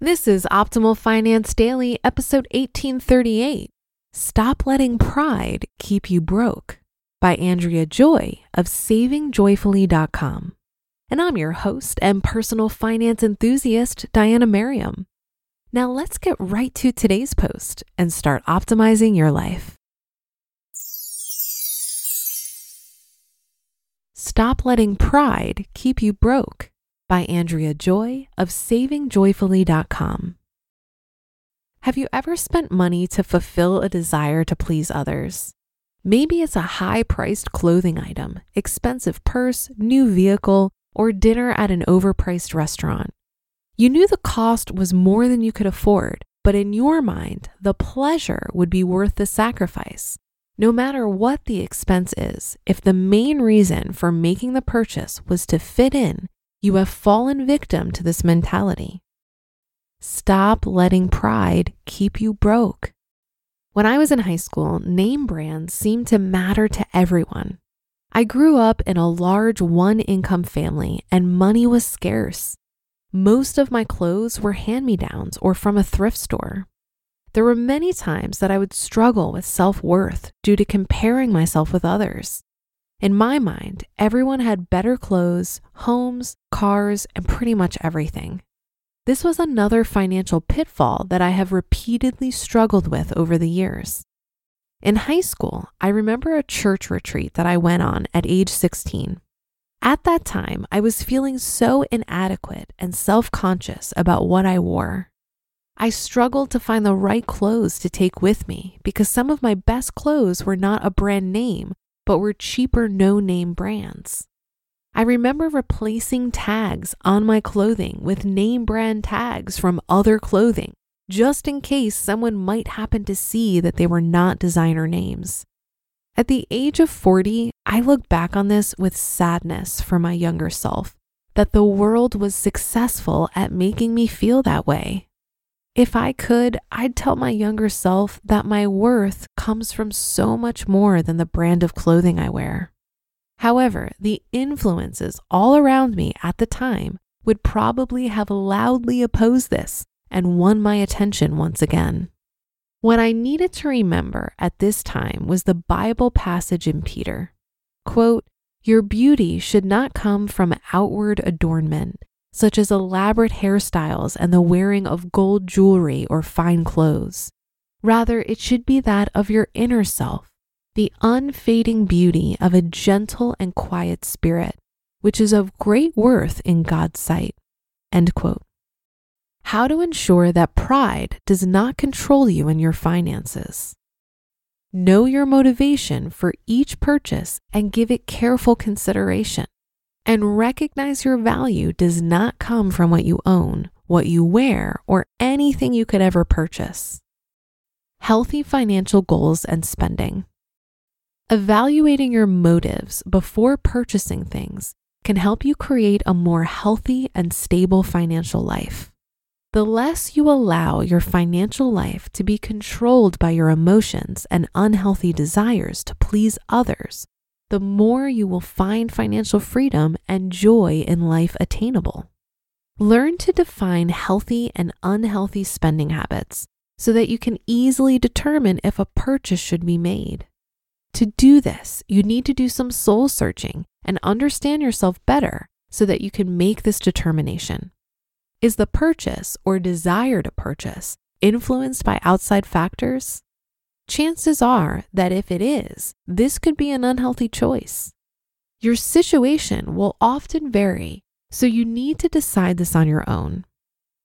This is Optimal Finance Daily, episode 1838 Stop Letting Pride Keep You Broke by Andrea Joy of SavingJoyfully.com. And I'm your host and personal finance enthusiast, Diana Merriam. Now let's get right to today's post and start optimizing your life. Stop Letting Pride Keep You Broke by Andrea Joy of SavingJoyfully.com. Have you ever spent money to fulfill a desire to please others? Maybe it's a high priced clothing item, expensive purse, new vehicle, or dinner at an overpriced restaurant. You knew the cost was more than you could afford, but in your mind, the pleasure would be worth the sacrifice. No matter what the expense is, if the main reason for making the purchase was to fit in, you have fallen victim to this mentality. Stop letting pride keep you broke. When I was in high school, name brands seemed to matter to everyone. I grew up in a large one income family and money was scarce. Most of my clothes were hand me downs or from a thrift store. There were many times that I would struggle with self worth due to comparing myself with others. In my mind, everyone had better clothes, homes, cars, and pretty much everything. This was another financial pitfall that I have repeatedly struggled with over the years. In high school, I remember a church retreat that I went on at age 16. At that time, I was feeling so inadequate and self conscious about what I wore. I struggled to find the right clothes to take with me because some of my best clothes were not a brand name, but were cheaper no name brands. I remember replacing tags on my clothing with name brand tags from other clothing, just in case someone might happen to see that they were not designer names. At the age of 40, I look back on this with sadness for my younger self that the world was successful at making me feel that way. If I could, I'd tell my younger self that my worth comes from so much more than the brand of clothing I wear. However, the influences all around me at the time would probably have loudly opposed this and won my attention once again. What I needed to remember at this time was the Bible passage in Peter. Quote, Your beauty should not come from outward adornment such as elaborate hairstyles and the wearing of gold jewelry or fine clothes. Rather, it should be that of your inner self, the unfading beauty of a gentle and quiet spirit, which is of great worth in God's sight. How to ensure that pride does not control you in your finances. Know your motivation for each purchase and give it careful consideration and recognize your value does not come from what you own, what you wear, or anything you could ever purchase. Healthy financial goals and spending. Evaluating your motives before purchasing things can help you create a more healthy and stable financial life. The less you allow your financial life to be controlled by your emotions and unhealthy desires to please others, the more you will find financial freedom and joy in life attainable. Learn to define healthy and unhealthy spending habits so that you can easily determine if a purchase should be made. To do this, you need to do some soul searching and understand yourself better so that you can make this determination. Is the purchase or desire to purchase influenced by outside factors? Chances are that if it is, this could be an unhealthy choice. Your situation will often vary, so you need to decide this on your own.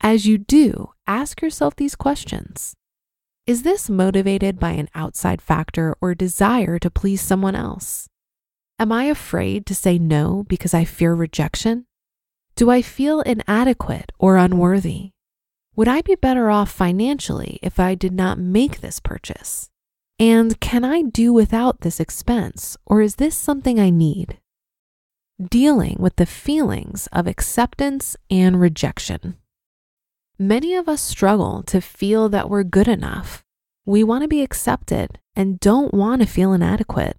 As you do, ask yourself these questions is this motivated by an outside factor or desire to please someone else? Am I afraid to say no because I fear rejection? Do I feel inadequate or unworthy? Would I be better off financially if I did not make this purchase? And can I do without this expense, or is this something I need? Dealing with the feelings of acceptance and rejection. Many of us struggle to feel that we're good enough. We want to be accepted and don't want to feel inadequate.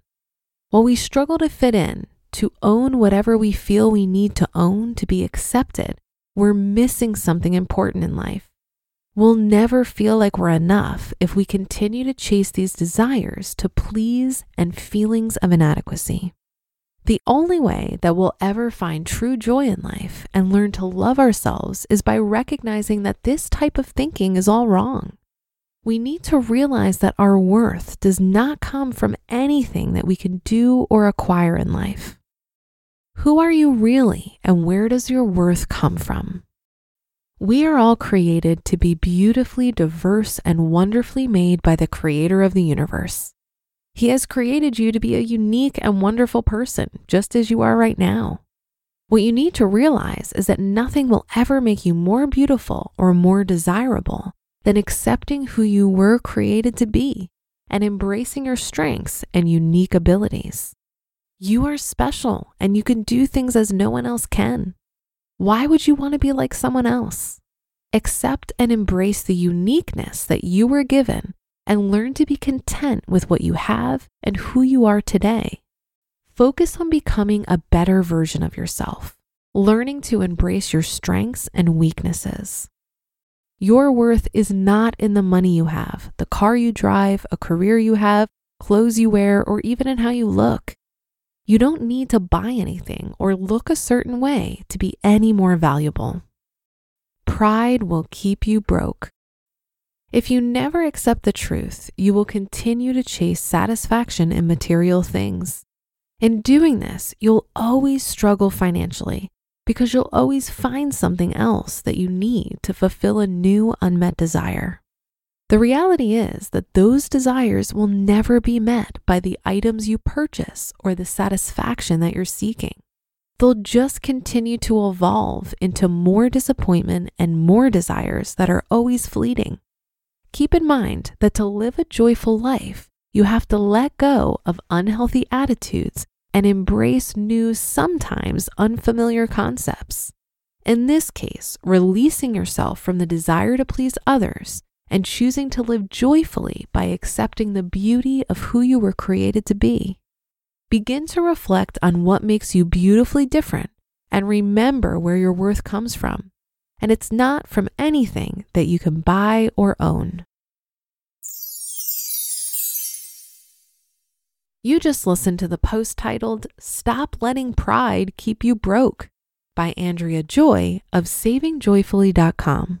While we struggle to fit in, to own whatever we feel we need to own to be accepted, we're missing something important in life. We'll never feel like we're enough if we continue to chase these desires to please and feelings of inadequacy. The only way that we'll ever find true joy in life and learn to love ourselves is by recognizing that this type of thinking is all wrong. We need to realize that our worth does not come from anything that we can do or acquire in life. Who are you really, and where does your worth come from? We are all created to be beautifully diverse and wonderfully made by the creator of the universe. He has created you to be a unique and wonderful person, just as you are right now. What you need to realize is that nothing will ever make you more beautiful or more desirable than accepting who you were created to be and embracing your strengths and unique abilities. You are special and you can do things as no one else can. Why would you want to be like someone else? Accept and embrace the uniqueness that you were given and learn to be content with what you have and who you are today. Focus on becoming a better version of yourself, learning to embrace your strengths and weaknesses. Your worth is not in the money you have, the car you drive, a career you have, clothes you wear, or even in how you look. You don't need to buy anything or look a certain way to be any more valuable. Pride will keep you broke. If you never accept the truth, you will continue to chase satisfaction in material things. In doing this, you'll always struggle financially because you'll always find something else that you need to fulfill a new unmet desire. The reality is that those desires will never be met by the items you purchase or the satisfaction that you're seeking. They'll just continue to evolve into more disappointment and more desires that are always fleeting. Keep in mind that to live a joyful life, you have to let go of unhealthy attitudes and embrace new, sometimes unfamiliar concepts. In this case, releasing yourself from the desire to please others and choosing to live joyfully by accepting the beauty of who you were created to be. Begin to reflect on what makes you beautifully different and remember where your worth comes from and it's not from anything that you can buy or own. You just listened to the post titled Stop Letting Pride Keep You Broke by Andrea Joy of SavingJoyfully.com.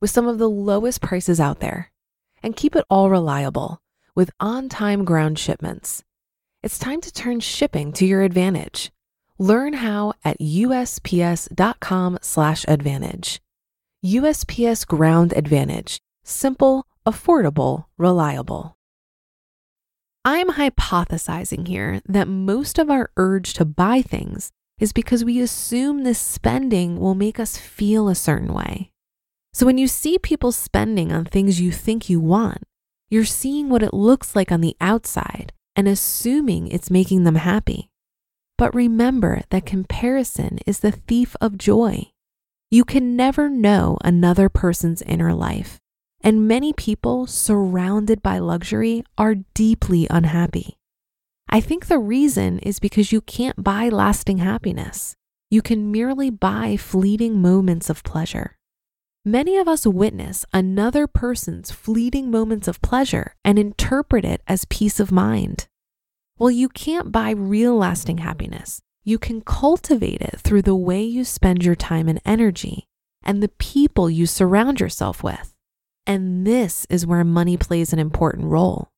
with some of the lowest prices out there. And keep it all reliable with on time ground shipments. It's time to turn shipping to your advantage. Learn how at USPS.com/slash advantage. USPS Ground Advantage. Simple, affordable, reliable. I'm hypothesizing here that most of our urge to buy things is because we assume this spending will make us feel a certain way. So when you see people spending on things you think you want, you're seeing what it looks like on the outside and assuming it's making them happy. But remember that comparison is the thief of joy. You can never know another person's inner life, and many people surrounded by luxury are deeply unhappy. I think the reason is because you can't buy lasting happiness. You can merely buy fleeting moments of pleasure. Many of us witness another person's fleeting moments of pleasure and interpret it as peace of mind. Well, you can't buy real lasting happiness. You can cultivate it through the way you spend your time and energy and the people you surround yourself with. And this is where money plays an important role.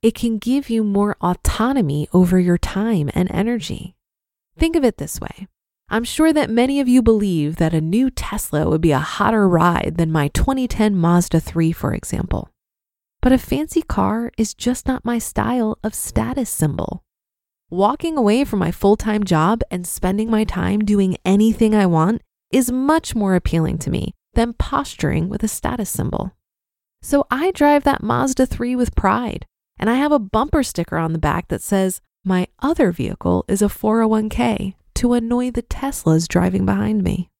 It can give you more autonomy over your time and energy. Think of it this way I'm sure that many of you believe that a new Tesla would be a hotter ride than my 2010 Mazda 3, for example. But a fancy car is just not my style of status symbol. Walking away from my full time job and spending my time doing anything I want is much more appealing to me than posturing with a status symbol. So I drive that Mazda 3 with pride, and I have a bumper sticker on the back that says, My other vehicle is a 401k to annoy the Teslas driving behind me.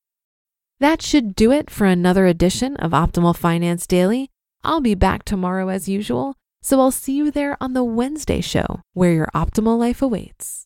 That should do it for another edition of Optimal Finance Daily. I'll be back tomorrow as usual, so I'll see you there on the Wednesday show where your optimal life awaits.